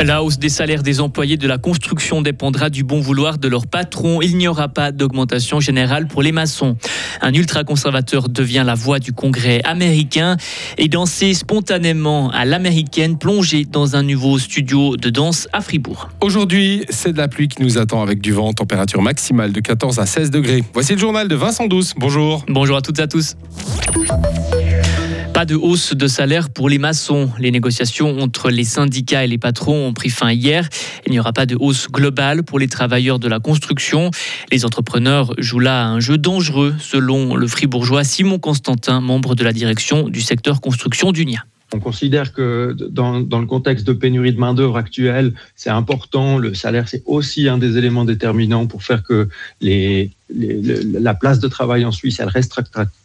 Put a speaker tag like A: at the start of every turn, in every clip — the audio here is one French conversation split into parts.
A: La hausse des salaires des employés de la construction dépendra du bon vouloir de leur patron. Il n'y aura pas d'augmentation générale pour les maçons. Un ultra-conservateur devient la voix du Congrès américain et danser spontanément à l'américaine, plongé dans un nouveau studio de danse à Fribourg.
B: Aujourd'hui, c'est de la pluie qui nous attend avec du vent, température maximale de 14 à 16 degrés. Voici le journal de Vincent Douce. Bonjour.
A: Bonjour à toutes et à tous. De hausse de salaire pour les maçons. Les négociations entre les syndicats et les patrons ont pris fin hier. Il n'y aura pas de hausse globale pour les travailleurs de la construction. Les entrepreneurs jouent là un jeu dangereux, selon le fribourgeois Simon Constantin, membre de la direction du secteur construction d'Unia.
C: On considère que dans, le contexte de pénurie de main-d'œuvre actuelle, c'est important. Le salaire, c'est aussi un des éléments déterminants pour faire que la place de travail en Suisse, elle reste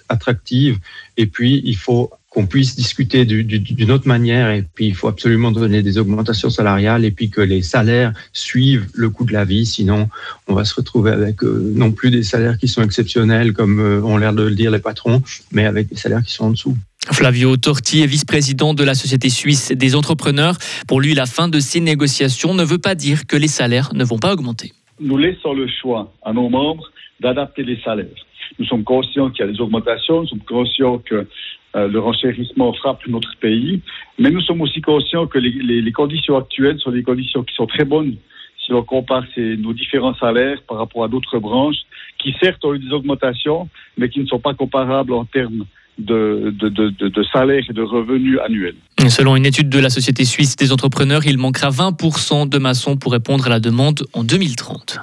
C: attractive. Et puis, il faut qu'on puisse discuter d'une autre manière et puis il faut absolument donner des augmentations salariales et puis que les salaires suivent le coût de la vie, sinon on va se retrouver avec euh, non plus des salaires qui sont exceptionnels comme euh, ont l'air de le dire les patrons, mais avec des salaires qui sont en dessous.
A: Flavio Torti est vice-président de la Société suisse des entrepreneurs. Pour lui, la fin de ces négociations ne veut pas dire que les salaires ne vont pas augmenter.
D: Nous laissons le choix à nos membres d'adapter les salaires. Nous sommes conscients qu'il y a des augmentations, nous sommes conscients que euh, le renchérissement frappe notre pays, mais nous sommes aussi conscients que les, conditions actuelles sont des conditions qui sont très bonnes si on compare nos différents salaires par rapport à d'autres branches qui certes ont eu des augmentations, mais qui ne sont pas comparables en termes de, de, de, salaire et de revenus annuels.
A: Selon une étude de la Société suisse des entrepreneurs, il manquera 20% de maçons pour répondre à la demande en 2030.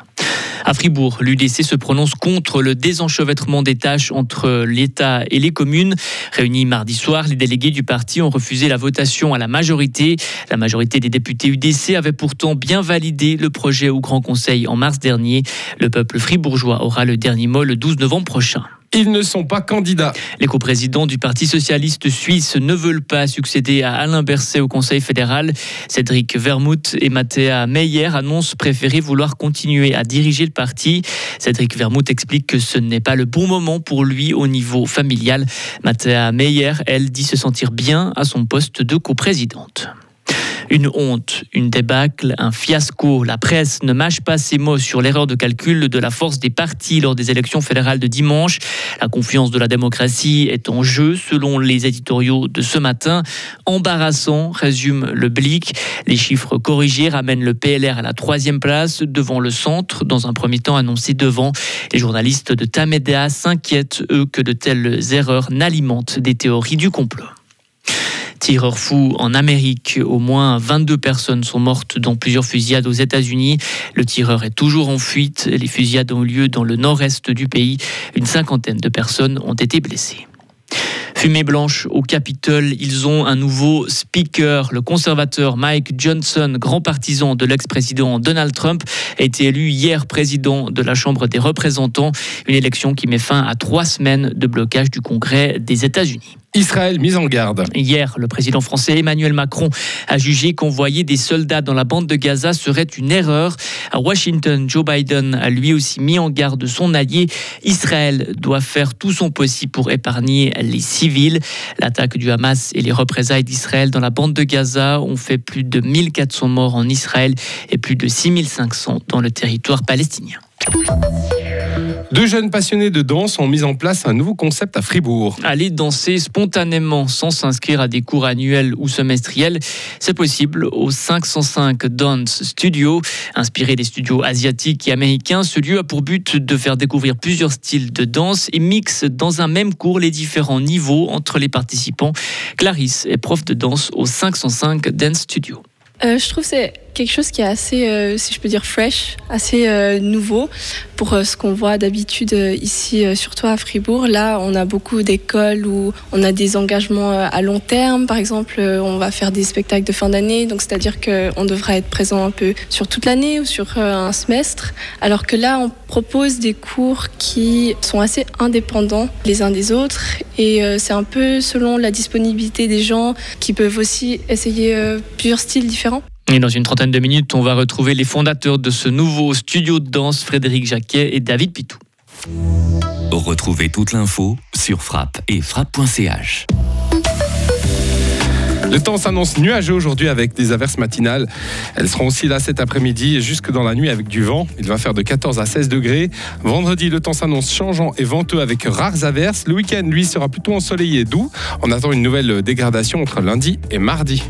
A: À Fribourg, l'UDC se prononce contre le désenchevêtrement des tâches entre l'État et les communes. Réunis mardi soir, les délégués du parti ont refusé la votation à la majorité. La majorité des députés UDC avait pourtant bien validé le projet au Grand Conseil en mars dernier. Le peuple fribourgeois aura le dernier mot le 12 novembre prochain.
B: Ils ne sont pas candidats.
A: Les coprésidents du Parti socialiste suisse ne veulent pas succéder à Alain Berset au Conseil fédéral. Cédric Vermouth et Mathéa Meyer annoncent préférer vouloir continuer à diriger le parti. Cédric Vermouth explique que ce n'est pas le bon moment pour lui au niveau familial. Mathéa Meyer, elle, dit se sentir bien à son poste de coprésidente. Une honte, une débâcle, un fiasco. La presse ne mâche pas ses mots sur l'erreur de calcul de la force des partis lors des élections fédérales de dimanche. La confiance de la démocratie est en jeu selon les éditoriaux de ce matin. Embarrassant, résume le Blick. Les chiffres corrigés ramènent le PLR à la troisième place devant le centre, dans un premier temps annoncé devant. Les journalistes de Tamédéa s'inquiètent, eux, que de telles erreurs n'alimentent des théories du complot. Tireur fou en Amérique, au moins 22 personnes sont mortes dans plusieurs fusillades aux États-Unis. Le tireur est toujours en fuite. Les fusillades ont eu lieu dans le nord-est du pays. Une cinquantaine de personnes ont été blessées. Fumée blanche au Capitole, ils ont un nouveau speaker. Le conservateur Mike Johnson, grand partisan de l'ex-président Donald Trump, a été élu hier président de la Chambre des représentants. Une élection qui met fin à trois semaines de blocage du Congrès des États-Unis.
B: Israël mise en garde.
A: Hier, le président français Emmanuel Macron a jugé qu'envoyer des soldats dans la bande de Gaza serait une erreur. À Washington, Joe Biden a lui aussi mis en garde son allié. Israël doit faire tout son possible pour épargner les civils. L'attaque du Hamas et les représailles d'Israël dans la bande de Gaza ont fait plus de 1400 morts en Israël et plus de 6500 dans le territoire palestinien.
B: Deux jeunes passionnés de danse ont mis en place un nouveau concept à Fribourg.
A: Aller danser spontanément sans s'inscrire à des cours annuels ou semestriels, c'est possible au 505 Dance Studio. Inspiré des studios asiatiques et américains, ce lieu a pour but de faire découvrir plusieurs styles de danse et mixe dans un même cours les différents niveaux entre les participants. Clarisse est prof de danse au 505 Dance Studio.
E: Euh, je trouve c'est quelque chose qui est assez, euh, si je peux dire, fresh, assez euh, nouveau pour ce qu'on voit d'habitude ici, surtout à Fribourg. Là, on a beaucoup d'écoles où on a des engagements à long terme. Par exemple, on va faire des spectacles de fin d'année, donc c'est-à-dire qu'on devra être présent un peu sur toute l'année ou sur un semestre. Alors que là, on propose des cours qui sont assez indépendants les uns des autres et c'est un peu selon la disponibilité des gens qui peuvent aussi essayer plusieurs styles différents.
A: Et dans une trentaine de minutes, on va retrouver les fondateurs de ce nouveau studio de danse, Frédéric Jacquet et David Pitou.
F: Retrouvez toute l'info sur frappe et frappe.ch.
B: Le temps s'annonce nuageux aujourd'hui avec des averses matinales. Elles seront aussi là cet après-midi et jusque dans la nuit avec du vent. Il va faire de 14 à 16 degrés. Vendredi, le temps s'annonce changeant et venteux avec rares averses. Le week-end, lui, sera plutôt ensoleillé et doux. On attend une nouvelle dégradation entre lundi et mardi.